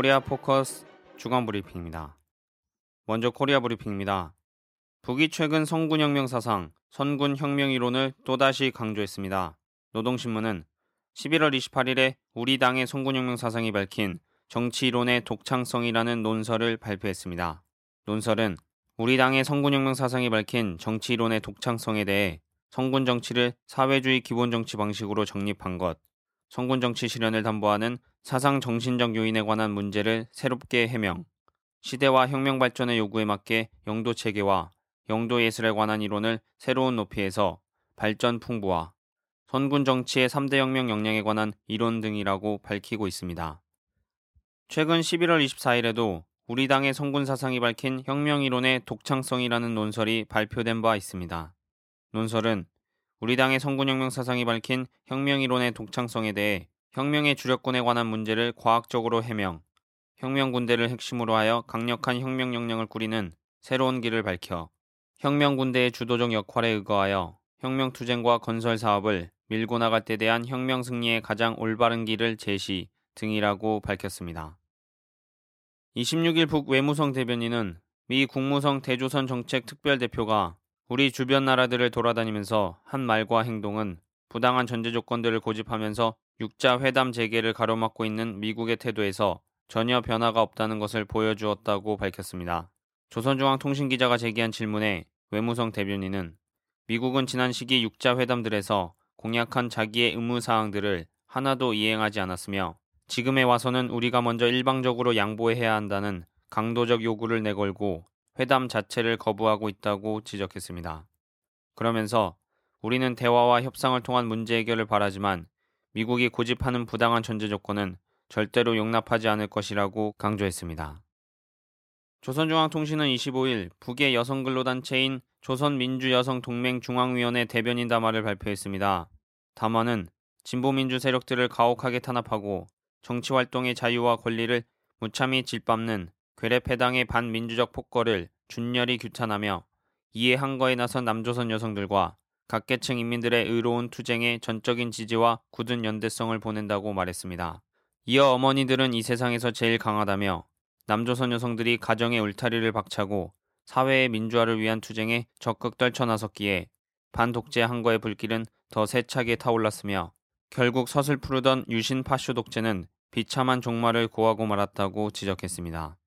코리아 포커스 주간 브리핑입니다. 먼저 코리아 브리핑입니다. 북이 최근 선군혁명 사상, 선군혁명 이론을 또다시 강조했습니다. 노동신문은 11월 28일에 우리 당의 선군혁명 사상이 밝힌 정치 이론의 독창성이라는 논설을 발표했습니다. 논설은 우리 당의 선군혁명 사상이 밝힌 정치 이론의 독창성에 대해 선군 정치를 사회주의 기본 정치 방식으로 정립한 것, 성군 정치 실현을 담보하는 사상 정신적 요인에 관한 문제를 새롭게 해명, 시대와 혁명 발전의 요구에 맞게 영도 체계와 영도 예술에 관한 이론을 새로운 높이에서 발전 풍부화, 선군 정치의 3대 혁명 역량에 관한 이론 등이라고 밝히고 있습니다. 최근 11월 24일에도 우리 당의 성군 사상이 밝힌 혁명 이론의 독창성이라는 논설이 발표된 바 있습니다. 논설은 우리 당의 성군혁명 사상이 밝힌 혁명 이론의 독창성에 대해 혁명의 주력군에 관한 문제를 과학적으로 해명, 혁명 군대를 핵심으로 하여 강력한 혁명 역량을 꾸리는 새로운 길을 밝혀 혁명 군대의 주도적 역할에 의거하여 혁명 투쟁과 건설 사업을 밀고 나갈 때 대한 혁명 승리의 가장 올바른 길을 제시 등이라고 밝혔습니다. 26일 북 외무성 대변인은 미 국무성 대조선 정책 특별대표가 우리 주변 나라들을 돌아다니면서 한 말과 행동은 부당한 전제 조건들을 고집하면서 육자 회담 재개를 가로막고 있는 미국의 태도에서 전혀 변화가 없다는 것을 보여주었다고 밝혔습니다. 조선중앙통신 기자가 제기한 질문에 외무성 대변인은 미국은 지난 시기 육자 회담들에서 공약한 자기의 의무 사항들을 하나도 이행하지 않았으며 지금에 와서는 우리가 먼저 일방적으로 양보해야 한다는 강도적 요구를 내걸고 회담 자체를 거부하고 있다고 지적했습니다. 그러면서 우리는 대화와 협상을 통한 문제 해결을 바라지만 미국이 고집하는 부당한 전제 조건은 절대로 용납하지 않을 것이라고 강조했습니다. 조선중앙통신은 25일 북의 여성 근로단체인 조선민주여성동맹중앙위원회 대변인 담화를 발표했습니다. 담화는 진보민주 세력들을 가혹하게 탄압하고 정치활동의 자유와 권리를 무참히 짓밟는 괴뢰패당의 반민주적 폭거를 준열히 규탄하며 이에 항거에 나선 남조선 여성들과 각계층 인민들의 의로운 투쟁에 전적인 지지와 굳은 연대성을 보낸다고 말했습니다. 이어 어머니들은 이 세상에서 제일 강하다며 남조선 여성들이 가정의 울타리를 박차고 사회의 민주화를 위한 투쟁에 적극 떨쳐나섰기에 반독재 항거의 불길은 더 세차게 타올랐으며 결국 서슬 푸르던 유신 파쇼 독재는 비참한 종말을 고하고 말았다고 지적했습니다.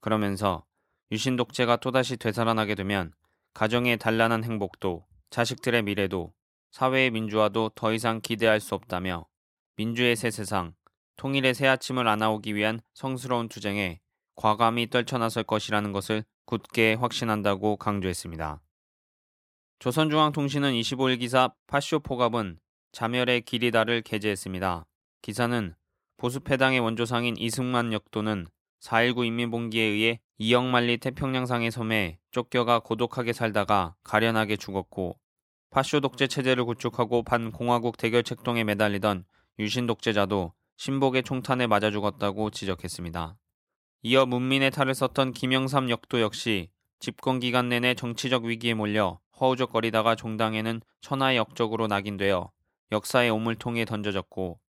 그러면서 유신 독재가 또다시 되살아나게 되면 가정의 단란한 행복도 자식들의 미래도 사회의 민주화도 더 이상 기대할 수 없다며 민주의 새 세상, 통일의 새 아침을 안아오기 위한 성스러운 투쟁에 과감히 떨쳐나설 것이라는 것을 굳게 확신한다고 강조했습니다. 조선중앙통신은 25일 기사 파쇼 포갑은 자멸의 길이다를 게재했습니다. 기사는 보수패당의 원조상인 이승만 역도는 4.19 인민봉기에 의해 이영만리 태평양상의 섬에 쫓겨가 고독하게 살다가 가련하게 죽었고 파쇼 독재 체제를 구축하고 반공화국 대결 책동에 매달리던 유신 독재자도 신복의 총탄에 맞아 죽었다고 지적했습니다. 이어 문민의 탈을 썼던 김영삼 역도 역시 집권 기간 내내 정치적 위기에 몰려 허우적거리다가 종당에는 천하의 역적으로 낙인되어 역사의 오물통에 던져졌고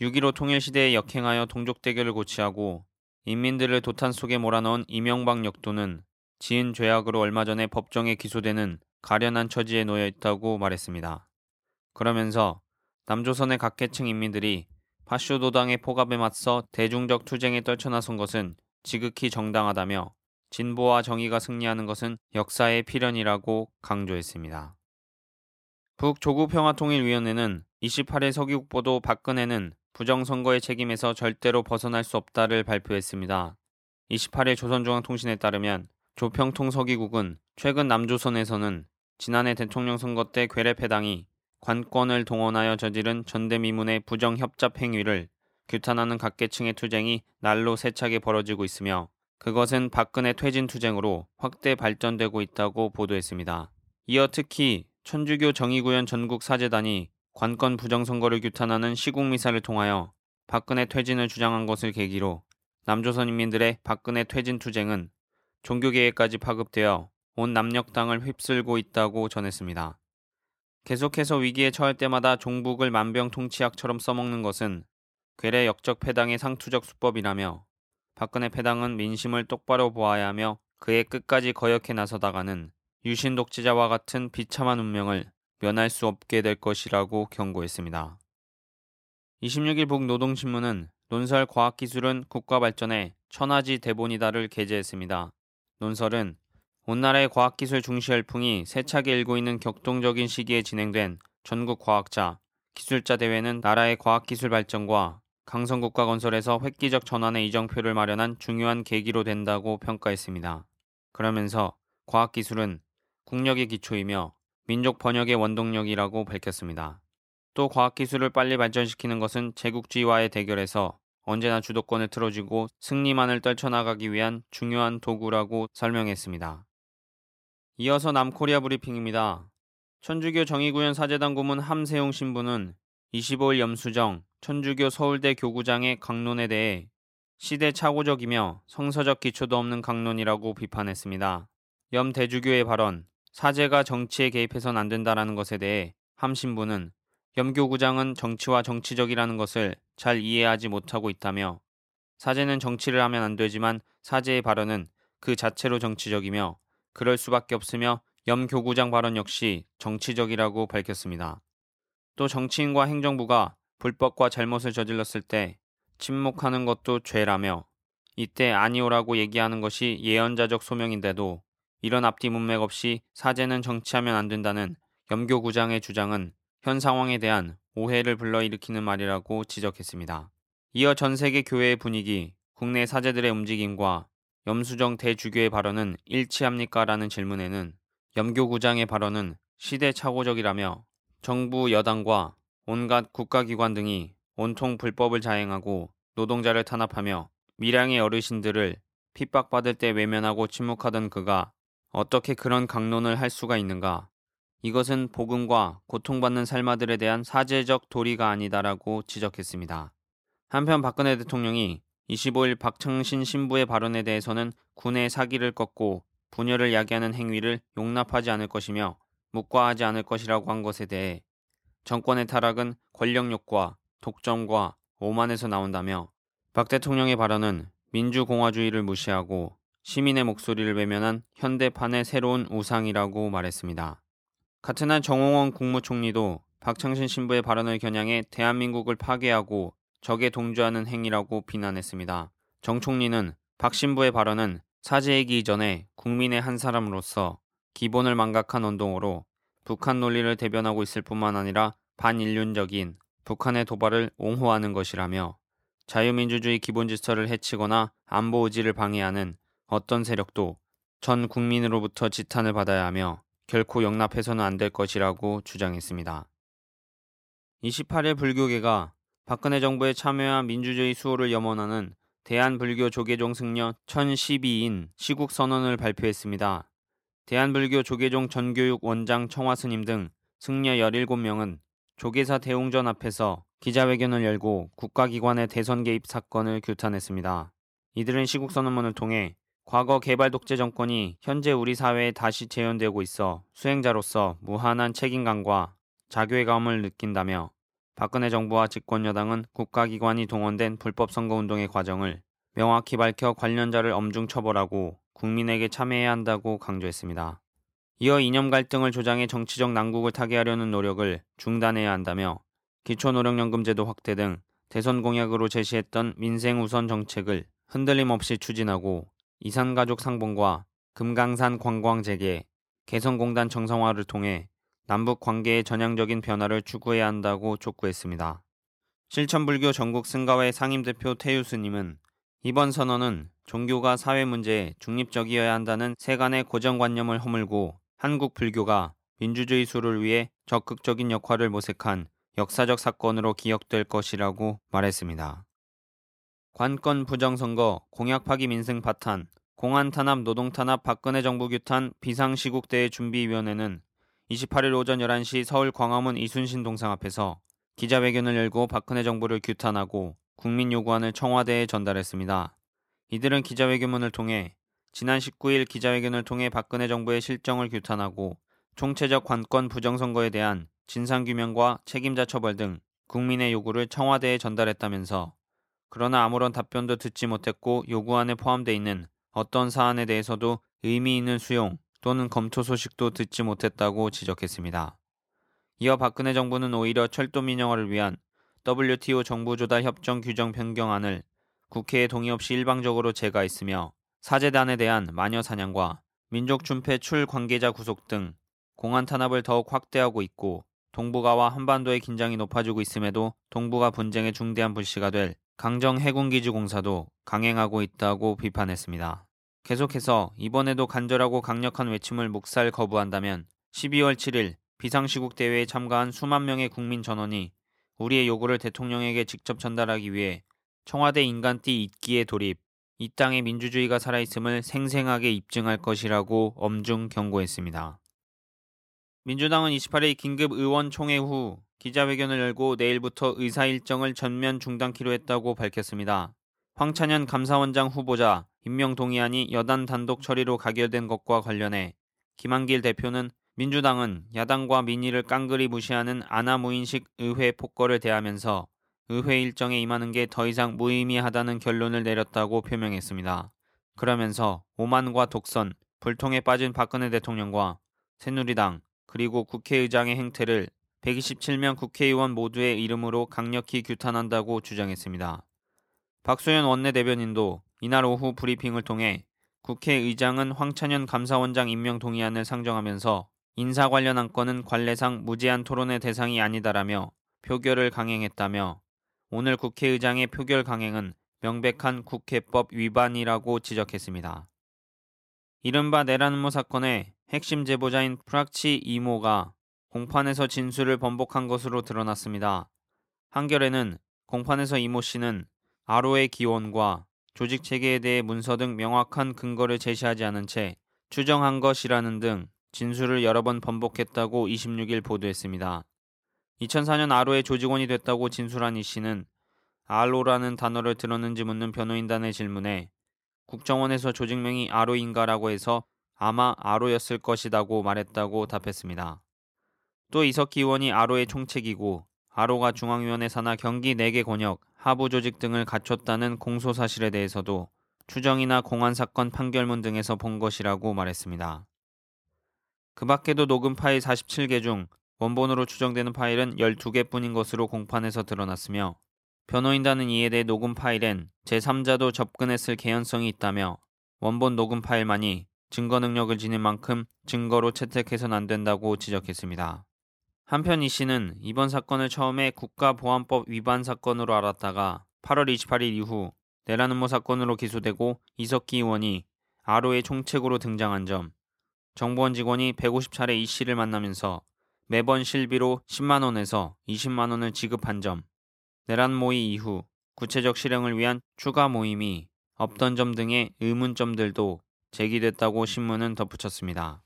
6.15 통일시대에 역행하여 동족 대결을 고취하고 인민들을 도탄 속에 몰아넣은 이명박 역도는 지은 죄악으로 얼마 전에 법정에 기소되는 가련한 처지에 놓여 있다고 말했습니다. 그러면서 남조선의 각계층 인민들이 파쇼도당의 포갑에 맞서 대중적 투쟁에 떨쳐나선 것은 지극히 정당하다며 진보와 정의가 승리하는 것은 역사의 필연이라고 강조했습니다. 북조국평화통일위원회는 28일 서기국보도 박근혜는 부정선거의 책임에서 절대로 벗어날 수 없다를 발표했습니다. 28일 조선중앙통신에 따르면 조평통 서기국은 최근 남조선에서는 지난해 대통령 선거 때 괴뢰패당이 관권을 동원하여 저지른 전대미문의 부정협잡 행위를 규탄하는 각계층의 투쟁이 날로 세차게 벌어지고 있으며 그것은 박근혜 퇴진 투쟁으로 확대 발전되고 있다고 보도했습니다. 이어 특히 천주교 정의구현 전국사재단이 관건 부정선거를 규탄하는 시국미사를 통하여 박근혜 퇴진을 주장한 것을 계기로 남조선 인민들의 박근혜 퇴진 투쟁은 종교계획까지 파급되어 온 남녘땅을 휩쓸고 있다고 전했습니다. 계속해서 위기에 처할 때마다 종북을 만병통치약처럼 써먹는 것은 괴뢰 역적 패당의 상투적 수법이라며 박근혜 패당은 민심을 똑바로 보아야 하며 그의 끝까지 거역해 나서다가는 유신 독재자와 같은 비참한 운명을 면할 수 없게 될 것이라고 경고했습니다. 26일 북노동신문은 논설 과학기술은 국가 발전의 천하지 대본이다를 게재했습니다. 논설은 온 나라의 과학기술 중시 열풍이 세차게 일고 있는 격동적인 시기에 진행된 전국 과학자, 기술자 대회는 나라의 과학기술 발전과 강성국가 건설에서 획기적 전환의 이정표를 마련한 중요한 계기로 된다고 평가했습니다. 그러면서 과학기술은 국력의 기초이며 민족 번역의 원동력이라고 밝혔습니다. 또 과학기술을 빨리 발전시키는 것은 제국주의와의 대결에서 언제나 주도권을 틀어주고 승리만을 떨쳐나가기 위한 중요한 도구라고 설명했습니다. 이어서 남코리아 브리핑입니다. 천주교 정의구현 사제단 고문 함세용 신부는 25일 염수정 천주교 서울대 교구장의 강론에 대해 시대 착오적이며 성서적 기초도 없는 강론이라고 비판했습니다. 염 대주교의 발언, 사제가 정치에 개입해선 안 된다라는 것에 대해 함 신부는 염교구장은 정치와 정치적이라는 것을 잘 이해하지 못하고 있다며 사제는 정치를 하면 안 되지만 사제의 발언은 그 자체로 정치적이며 그럴 수밖에 없으며 염교구장 발언 역시 정치적이라고 밝혔습니다. 또 정치인과 행정부가 불법과 잘못을 저질렀을 때 침묵하는 것도 죄라며 이때 아니오라고 얘기하는 것이 예언자적 소명인데도 이런 앞뒤 문맥 없이 사제는 정치하면 안 된다는 염교구장의 주장은 현 상황에 대한 오해를 불러일으키는 말이라고 지적했습니다. 이어 전 세계 교회의 분위기, 국내 사제들의 움직임과 염수정 대주교의 발언은 일치합니까? 라는 질문에는 염교구장의 발언은 시대착오적이라며 정부 여당과 온갖 국가기관 등이 온통 불법을 자행하고 노동자를 탄압하며 밀양의 어르신들을 핍박받을 때 외면하고 침묵하던 그가 어떻게 그런 강론을 할 수가 있는가? 이것은 복음과 고통받는 삶아들에 대한 사제적 도리가 아니다라고 지적했습니다. 한편 박근혜 대통령이 25일 박창신 신부의 발언에 대해서는 군의 사기를 꺾고 분열을 야기하는 행위를 용납하지 않을 것이며 묵과하지 않을 것이라고 한 것에 대해 정권의 타락은 권력욕과 독점과 오만에서 나온다며 박 대통령의 발언은 민주공화주의를 무시하고 시민의 목소리를 외면한 현대판의 새로운 우상이라고 말했습니다. 같은 날 정홍원 국무총리도 박창신 신부의 발언을 겨냥해 대한민국을 파괴하고 적에 동조하는 행위라고 비난했습니다. 정 총리는 박 신부의 발언은 사죄이기 이전에 국민의 한 사람으로서 기본을 망각한 운동으로 북한 논리를 대변하고 있을 뿐만 아니라 반인륜적인 북한의 도발을 옹호하는 것이라며 자유민주주의 기본 질서를 해치거나 안보 의지를 방해하는 어떤 세력도 전 국민으로부터 지탄을 받아야 하며 결코 용납해서는 안 될 것이라고 주장했습니다. 28일 불교계가 박근혜 정부에 참여한 민주주의 수호를 염원하는 대한불교 조계종 승려 1012인 시국 선언을 발표했습니다. 대한불교 조계종 전교육 원장 청화스님 등 승려 17명은 조계사 대웅전 앞에서 기자회견을 열고 국가기관의 대선 개입 사건을 규탄했습니다. 이들은 시국 선언문을 통해 과거 개발 독재 정권이 현재 우리 사회에 다시 재현되고 있어 수행자로서 무한한 책임감과 자괴감을 느낀다며 박근혜 정부와 집권 여당은 국가기관이 동원된 불법 선거 운동의 과정을 명확히 밝혀 관련자를 엄중 처벌하고 국민에게 참여해야 한다고 강조했습니다. 이어 이념 갈등을 조장해 정치적 난국을 타개하려는 노력을 중단해야 한다며 기초노령연금제도 확대 등 대선 공약으로 제시했던 민생 우선 정책을 흔들림 없이 추진하고 이산가족 상봉과 금강산 관광 재개, 개성공단 정상화를 통해 남북 관계의 전향적인 변화를 추구해야 한다고 촉구했습니다. 실천불교 전국 승가회 상임대표 태유스님은 이번 선언은 종교가 사회 문제에 중립적이어야 한다는 세간의 고정관념을 허물고 한국 불교가 민주주의 수를 위해 적극적인 역할을 모색한 역사적 사건으로 기억될 것이라고 말했습니다. 관건 부정선거, 공약 파기 민생 파탄, 공안 탄압 노동 탄압 박근혜 정부 규탄 비상시국대회 준비위원회는 28일 오전 11시 서울 광화문 이순신 동상 앞에서 기자회견을 열고 박근혜 정부를 규탄하고 국민 요구안을 청와대에 전달했습니다. 이들은 기자회견문을 통해 지난 19일 기자회견을 통해 박근혜 정부의 실정을 규탄하고 총체적 관건 부정선거에 대한 진상규명과 책임자 처벌 등 국민의 요구를 청와대에 전달했다면서 그러나 아무런 답변도 듣지 못했고 요구안에 포함돼 있는 어떤 사안에 대해서도 의미 있는 수용 또는 검토 소식도 듣지 못했다고 지적했습니다. 이어 박근혜 정부는 오히려 철도 민영화를 위한 WTO 정부 조달 협정 규정 변경안을 국회에 동의 없이 일방적으로 제거했으며 사제단에 대한 마녀 사냥과 민족 준패 출 관계자 구속 등 공안 탄압을 더욱 확대하고 있고 동북아와 한반도의 긴장이 높아지고 있음에도 동북아 분쟁의 중대한 불씨가 될 강정 해군기지 공사도 강행하고 있다고 비판했습니다. 계속해서 이번에도 간절하고 강력한 외침을 묵살 거부한다면 12월 7일 비상시국 대회에 참가한 수만 명의 국민 전원이 우리의 요구를 대통령에게 직접 전달하기 위해 청와대 인간띠 잊기에 돌입, 이 땅에 민주주의가 살아있음을 생생하게 입증할 것이라고 엄중 경고했습니다. 민주당은 28일 긴급 의원 총회 후 기자회견을 열고 내일부터 의사 일정을 전면 중단키로 했다고 밝혔습니다. 황찬현 감사원장 후보자 임명 동의안이 여단 단독 처리로 가결된 것과 관련해 김한길 대표는 민주당은 야당과 민의를 깡그리 무시하는 아나무인식 의회 폭거를 대하면서 의회 일정에 임하는 게 더 이상 무의미하다는 결론을 내렸다고 표명했습니다. 그러면서 오만과 독선, 불통에 빠진 박근혜 대통령과 새누리당, 그리고 국회의장의 행태를 127명 국회의원 모두의 이름으로 강력히 규탄한다고 주장했습니다. 박소연 원내대변인도 이날 오후 브리핑을 통해 국회의장은 황찬현 감사원장 임명 동의안을 상정하면서 인사 관련 안건은 관례상 무제한 토론의 대상이 아니다라며 표결을 강행했다며 오늘 국회의장의 표결 강행은 명백한 국회법 위반이라고 지적했습니다. 이른바 내란음모 사건의 핵심 제보자인 프락치 이모가 공판에서 진술을 번복한 것으로 드러났습니다. 한겨레는 공판에서 이모 씨는 아로의 기원과 조직 체계에 대해 문서 등 명확한 근거를 제시하지 않은 채 추정한 것이라는 등 진술을 여러 번 번복했다고 26일 보도했습니다. 2004년 아로의 조직원이 됐다고 진술한 이 씨는 알로라는 단어를 들었는지 묻는 변호인단의 질문에 국정원에서 조직명이 아로인가라고 해서 아마 아로였을 것이다고 말했다고 답했습니다. 또 이석기 의원이 아로의 총책이고 아로가 중앙위원회 산하 경기 4개 권역, 하부 조직 등을 갖췄다는 공소 사실에 대해서도 추정이나 공안 사건 판결문 등에서 본 것이라고 말했습니다. 그 밖에도 녹음 파일 47개 중 원본으로 추정되는 파일은 12개뿐인 것으로 공판에서 드러났으며 변호인단은 이에 대해 녹음 파일엔 제3자도 접근했을 개연성이 있다며 원본 녹음 파일만이 증거 능력을 지닌 만큼 증거로 채택해서는 안 된다고 지적했습니다. 한편 이 씨는 이번 사건을 처음에 국가보안법 위반 사건으로 알았다가 8월 28일 이후 내란 음모 사건으로 기소되고 이석기 의원이 아로의 총책으로 등장한 점, 정보원 직원이 150차례 이 씨를 만나면서 매번 실비로 10만원에서 20만원을 지급한 점, 내란 모의 이후 구체적 실행을 위한 추가 모임이 없던 점 등의 의문점들도 제기됐다고 신문은 덧붙였습니다.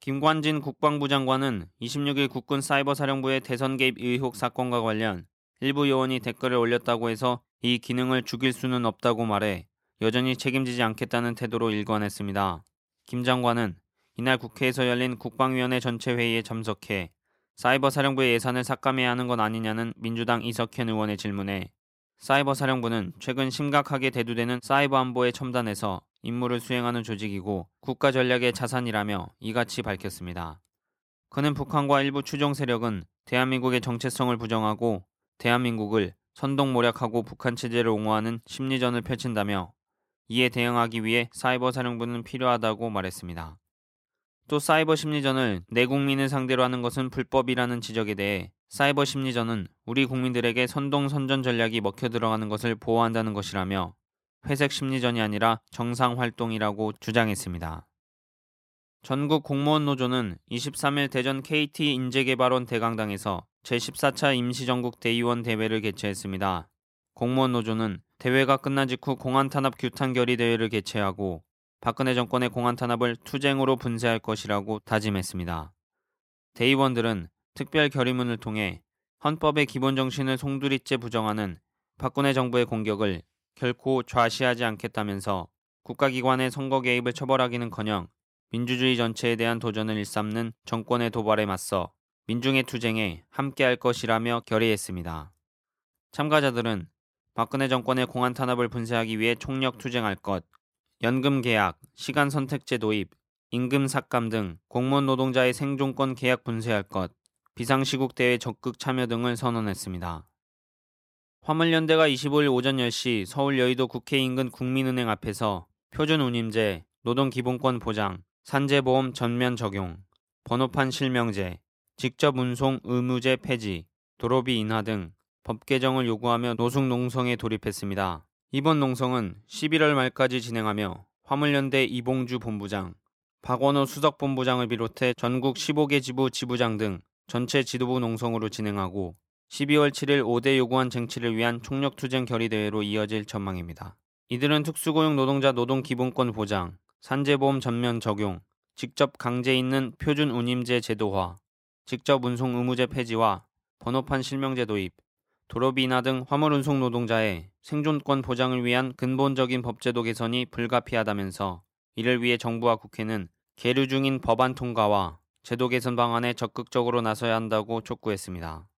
김관진 국방부 장관은 26일 국군 사이버사령부의 대선 개입 의혹 사건과 관련 일부 요원이 댓글을 올렸다고 해서 이 기능을 죽일 수는 없다고 말해 여전히 책임지지 않겠다는 태도로 일관했습니다. 김 장관은 이날 국회에서 열린 국방위원회 전체 회의에 참석해 사이버사령부의 예산을 삭감해야 하는 건 아니냐는 민주당 이석현 의원의 질문에 사이버사령부는 최근 심각하게 대두되는 사이버 안보에 첨단해서 임무를 수행하는 조직이고 국가 전략의 자산이라며 이같이 밝혔습니다. 그는 북한과 일부 추종 세력은 대한민국의 정체성을 부정하고 대한민국을 선동모략하고 북한 체제를 옹호하는 심리전을 펼친다며 이에 대응하기 위해 사이버 사령부는 필요하다고 말했습니다. 또 사이버 심리전을 내 국민을 상대로 하는 것은 불법이라는 지적에 대해 사이버 심리전은 우리 국민들에게 선동 선전 전략이 먹혀 들어가는 것을 보호한다는 것이라며 회색 심리전이 아니라 정상 활동이라고 주장했습니다. 전국 공무원 노조는 23일 대전 KT 인재개발원 대강당에서 제14차 임시전국 대의원 대회를 개최했습니다. 공무원 노조는 대회가 끝난 직후 공안 탄압 규탄 결의 대회를 개최하고 박근혜 정권의 공안 탄압을 투쟁으로 분쇄할 것이라고 다짐했습니다. 대의원들은 특별 결의문을 통해 헌법의 기본 정신을 송두리째 부정하는 박근혜 정부의 공격을 결코 좌시하지 않겠다면서 국가기관의 선거 개입을 처벌하기는커녕 민주주의 전체에 대한 도전을 일삼는 정권의 도발에 맞서 민중의 투쟁에 함께할 것이라며 결의했습니다. 참가자들은 박근혜 정권의 공안 탄압을 분쇄하기 위해 총력 투쟁할 것, 연금 계약, 시간 선택제 도입, 임금 삭감 등 공무원 노동자의 생존권 계약 분쇄할 것, 비상시국 대회 적극 참여 등을 선언했습니다. 화물연대가 25일 오전 10시 서울 여의도 국회 인근 국민은행 앞에서 표준운임제, 노동기본권 보장, 산재보험 전면 적용, 번호판 실명제, 직접 운송 의무제 폐지, 도로비 인하 등 법 개정을 요구하며 노숙 농성에 돌입했습니다. 이번 농성은 11월 말까지 진행하며 화물연대 이봉주 본부장, 박원호 수석본부장을 비롯해 전국 15개 지부 지부장 등 전체 지도부 농성으로 진행하고 12월 7일 5대 요구안 쟁취를 위한 총력투쟁 결의대회로 이어질 전망입니다. 이들은 특수고용 노동자 노동기본권 보장, 산재보험 전면 적용, 직접 강제 있는 표준 운임제 제도화, 직접 운송 의무제 폐지와 번호판 실명제 도입, 도로비 인하 등 화물 운송 노동자의 생존권 보장을 위한 근본적인 법제도 개선이 불가피하다면서 이를 위해 정부와 국회는 계류 중인 법안 통과와 제도 개선 방안에 적극적으로 나서야 한다고 촉구했습니다.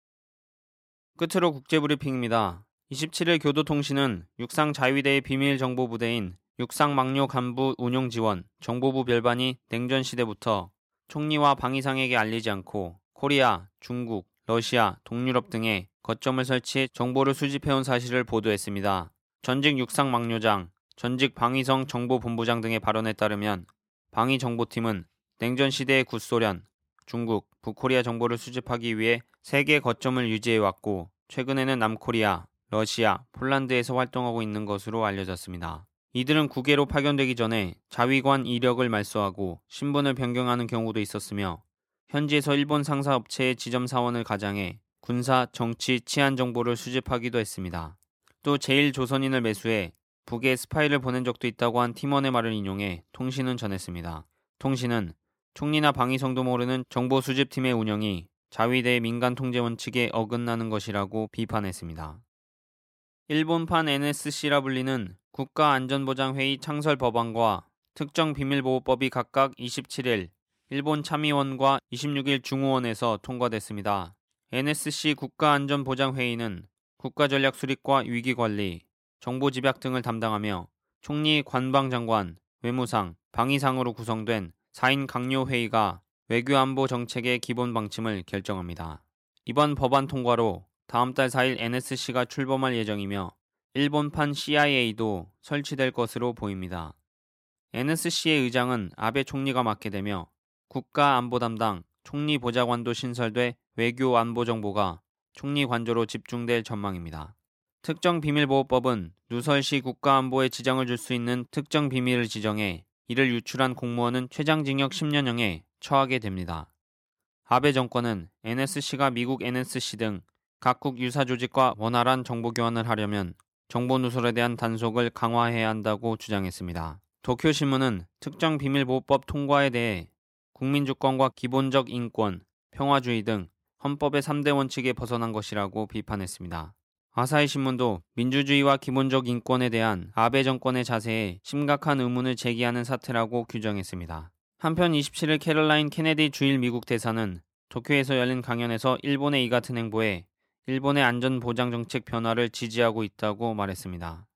끝으로 국제브리핑입니다. 27일 교도통신은 육상 자위대의 비밀 정보부대인 육상망료 간부 운용 지원 정보부 별반이 냉전 시대부터 총리와 방위상에게 알리지 않고 코리아, 중국, 러시아, 동유럽 등에 거점을 설치해 정보를 수집해온 사실을 보도했습니다. 전직 육상망료장, 전직 방위성 정보본부장 등의 발언에 따르면 방위정보팀은 냉전 시대의 구소련, 중국, 북코리아 정보를 수집하기 위해 세계 거점을 유지해왔고 최근에는 남코리아, 러시아, 폴란드에서 활동하고 있는 것으로 알려졌습니다. 이들은 국외로 파견되기 전에 자위관 이력을 말소하고 신분을 변경하는 경우도 있었으며 현지에서 일본 상사업체의 지점 사원을 가장해 군사, 정치, 치안 정보를 수집하기도 했습니다. 또 제1조선인을 매수해 북에 스파이를 보낸 적도 있다고 한 팀원의 말을 인용해 통신은 전했습니다. 통신은 총리나 방위성도 모르는 정보 수집팀의 운영이 자위대의 민간 통제 원칙에 어긋나는 것이라고 비판했습니다. 일본판 NSC라 불리는 국가안전보장회의 창설 법안과 특정 비밀보호법이 각각 27일 일본 참의원과 26일 중의원에서 통과됐습니다. NSC 국가안전보장회의는 국가전략 수립과 위기관리, 정보 집약 등을 담당하며 총리 관방장관, 외무상, 방위상으로 구성된 4인 강요회의가 외교안보 정책의 기본 방침을 결정합니다. 이번 법안 통과로 다음 달 4일 NSC가 출범할 예정이며 일본판 CIA도 설치될 것으로 보입니다. NSC의 의장은 아베 총리가 맡게 되며 국가안보 담당 총리 보좌관도 신설돼 외교 안보 정보가 총리 관저로 집중될 전망입니다. 특정 비밀보호법은 누설시 국가안보에 지장을 줄 수 있는 특정 비밀을 지정해 이를 유출한 공무원은 최장징역 10년형에 처하게 됩니다. 아베 정권은 NSC가 미국 NSC 등 각국 유사 조직과 원활한 정보 교환을 하려면 정보 누설에 대한 단속을 강화해야 한다고 주장했습니다. 도쿄신문은 특정 비밀보호법 통과에 대해 국민주권과 기본적 인권, 평화주의 등 헌법의 3대 원칙에 벗어난 것이라고 비판했습니다. 아사히 신문도 민주주의와 기본적 인권에 대한 아베 정권의 자세에 심각한 의문을 제기하는 사태라고 규정했습니다. 한편 27일 캐롤라인 케네디 주일 미국 대사는 도쿄에서 열린 강연에서 일본의 이 같은 행보에 일본의 안전보장 정책 변화를 지지하고 있다고 말했습니다.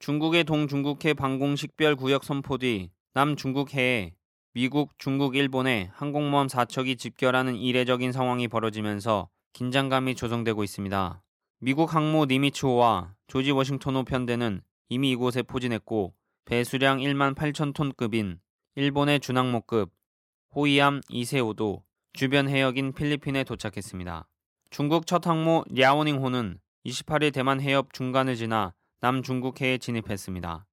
중국의 동중국해 방공식별 구역 선포 뒤 남중국해에 미국, 중국, 일본의 항공모함 4척이 집결하는 이례적인 상황이 벌어지면서 긴장감이 조성되고 있습니다. 미국 항모 니미츠호와 조지 워싱턴 호 편대는 이미 이곳에 포진했고 배수량 1만 8천 톤급인 일본의 준항모급 호이암 이세호도 주변 해역인 필리핀에 도착했습니다. 중국 첫 항모 랴오닝호는 28일 대만 해협 중간을 지나 남중국해에 진입했습니다.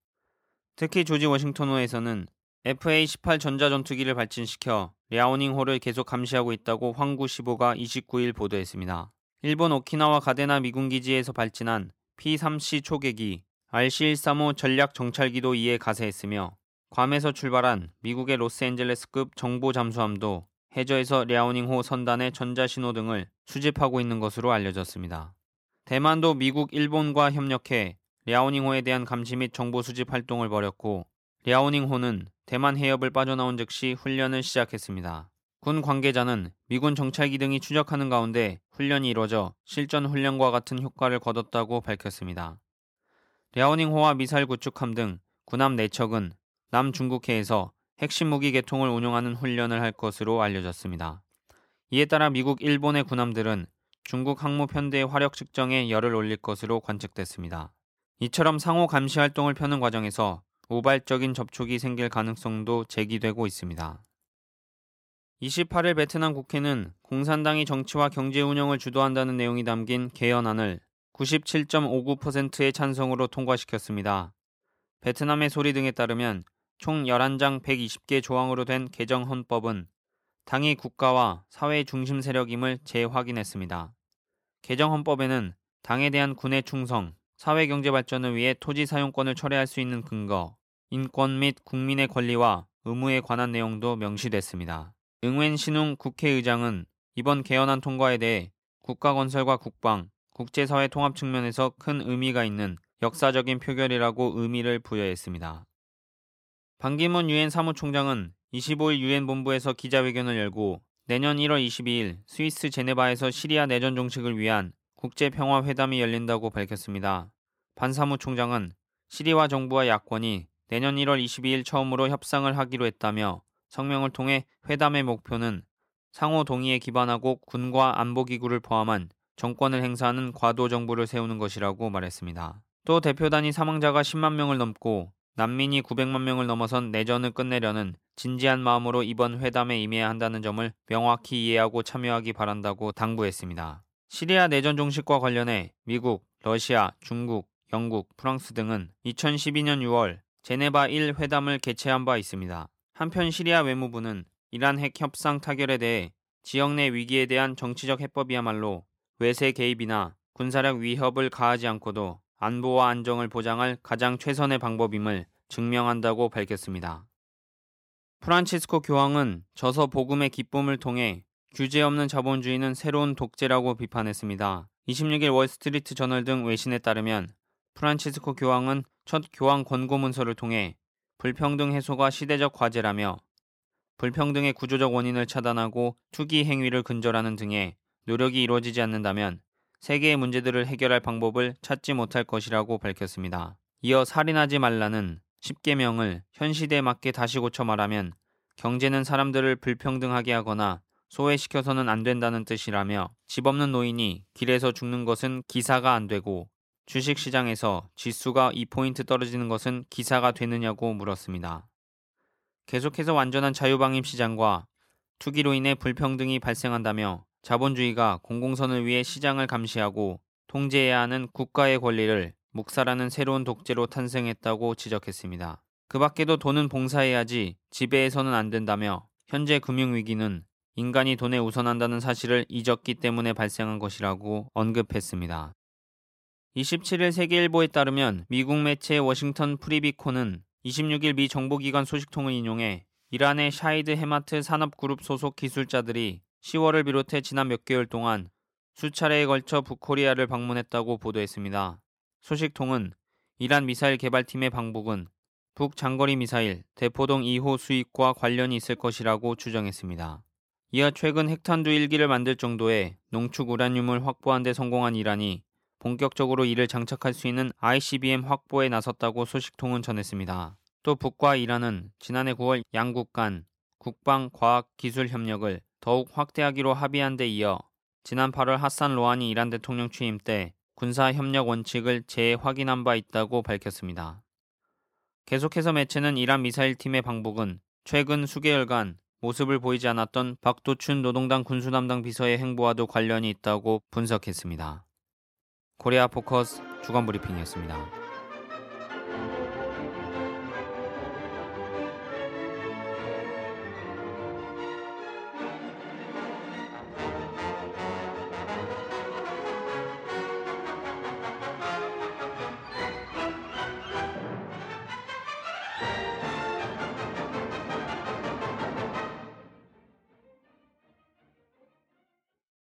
특히 조지 워싱턴호에서는 FA-18 전자전투기를 발진시켜 랴오닝호를 계속 감시하고 있다고 황구 15가 29일 보도했습니다. 일본 오키나와 가데나 미군 기지에서 발진한 P-3C 초계기 RC-135 전략 정찰기도 이에 가세했으며 괌에서 출발한 미국의 로스앤젤레스급 정보 잠수함도 해저에서 랴오닝호 선단의 전자신호 등을 수집하고 있는 것으로 알려졌습니다. 대만도 미국, 일본과 협력해 랴오닝호에 대한 감시 및 정보 수집 활동을 벌였고 랴오닝호는 대만 해협을 빠져나온 즉시 훈련을 시작했습니다. 군 관계자는 미군 정찰기 등이 추적하는 가운데 훈련이 이뤄져 실전 훈련과 같은 효과를 거뒀다고 밝혔습니다. 랴오닝호와 미사일 구축함 등 군함 4척은 남중국해에서 핵심 무기 개통을 운용하는 훈련을 할 것으로 알려졌습니다. 이에 따라 미국, 일본의 군함들은 중국 항모 편대의 화력 측정에 열을 올릴 것으로 관측됐습니다. 이처럼 상호 감시 활동을 펴는 과정에서 우발적인 접촉이 생길 가능성도 제기되고 있습니다. 28일 베트남 국회는 공산당이 정치와 경제 운영을 주도한다는 내용이 담긴 개헌안을 97.59%의 찬성으로 통과시켰습니다. 베트남의 소리 등에 따르면 총 11장 120개 조항으로 된 개정 헌법은 당이 국가와 사회의 중심 세력임을 재확인했습니다. 개정 헌법에는 당에 대한 군의 충성, 사회 경제 발전을 위해 토지 사용권을 철회할 수 있는 근거, 인권 및 국민의 권리와 의무에 관한 내용도 명시됐습니다. 응웬 신웅 국회의장은 이번 개헌안 통과에 대해 국가 건설과 국방, 국제사회 통합 측면에서 큰 의미가 있는 역사적인 표결이라고 의미를 부여했습니다. 반기문 유엔 사무총장은 25일 유엔 본부에서 기자회견을 열고 내년 1월 22일 스위스 제네바에서 시리아 내전 종식을 위한 국제 평화 회담이 열린다고 밝혔습니다. 반 사무총장은 시리아 정부와 야권이 내년 1월 22일 처음으로 협상을 하기로 했다며 성명을 통해 회담의 목표는 상호 동의에 기반하고 군과 안보기구를 포함한 정권을 행사하는 과도 정부를 세우는 것이라고 말했습니다. 또 대표단이 사망자가 10만 명을 넘고 난민이 900만 명을 넘어선 내전을 끝내려는 진지한 마음으로 이번 회담에 임해야 한다는 점을 명확히 이해하고 참여하기 바란다고 당부했습니다. 시리아 내전 종식과 관련해 미국, 러시아, 중국, 영국, 프랑스 등은 2012년 6월 제네바 1 회담을 개최한 바 있습니다. 한편 시리아 외무부는 이란 핵 협상 타결에 대해 지역 내 위기에 대한 정치적 해법이야말로 외세 개입이나 군사력 위협을 가하지 않고도 안보와 안정을 보장할 가장 최선의 방법임을 증명한다고 밝혔습니다. 프란치스코 교황은 저서 복음의 기쁨을 통해 규제 없는 자본주의는 새로운 독재라고 비판했습니다. 26일 월스트리트 저널 등 외신에 따르면 프란치스코 교황은 첫 교황 권고 문서를 통해 불평등 해소가 시대적 과제라며 불평등의 구조적 원인을 차단하고 투기 행위를 근절하는 등의 노력이 이루어지지 않는다면 세계의 문제들을 해결할 방법을 찾지 못할 것이라고 밝혔습니다. 이어 살인하지 말라는 10계명을 현 시대에 맞게 다시 고쳐 말하면 경제는 사람들을 불평등하게 하거나 소외시켜서는 안 된다는 뜻이라며 집 없는 노인이 길에서 죽는 것은 기사가 안 되고 주식 시장에서 지수가 2포인트 떨어지는 것은 기사가 되느냐고 물었습니다. 계속해서 완전한 자유방임 시장과 투기로 인해 불평등이 발생한다며 자본주의가 공공선을 위해 시장을 감시하고 통제해야 하는 국가의 권리를 묵살하는 새로운 독재로 탄생했다고 지적했습니다. 그 밖에도 돈은 봉사해야지 지배해서는 안 된다며 현재 금융위기는 인간이 돈에 우선한다는 사실을 잊었기 때문에 발생한 것이라고 언급했습니다. 27일 세계일보에 따르면 미국 매체 워싱턴 프리비컨은 26일 미 정보기관 소식통을 인용해 이란의 샤이드 헤마트 산업그룹 소속 기술자들이 10월을 비롯해 지난 몇 개월 동안 수차례에 걸쳐 북코리아를 방문했다고 보도했습니다. 소식통은 이란 미사일 개발팀의 방북은 북 장거리 미사일 대포동 2호 수입과 관련이 있을 것이라고 추정했습니다. 이어 최근 핵탄두 1기를 만들 정도의 농축 우라늄을 확보한 데 성공한 이란이 본격적으로 이를 장착할 수 있는 ICBM 확보에 나섰다고 소식통은 전했습니다. 또 북과 이란은 지난해 9월 양국 간 국방, 과학, 기술 협력을 더욱 확대하기로 합의한 데 이어 지난 8월 하산 로하니 이란 대통령 취임 때 군사 협력 원칙을 재확인한 바 있다고 밝혔습니다. 계속해서 매체는 이란 미사일 팀의 방북은 최근 수개월간 모습을 보이지 않았던 박도춘 노동당 군수 담당 비서의 행보와도 관련이 있다고 분석했습니다. 코리아 포커스 주간 브리핑이었습니다.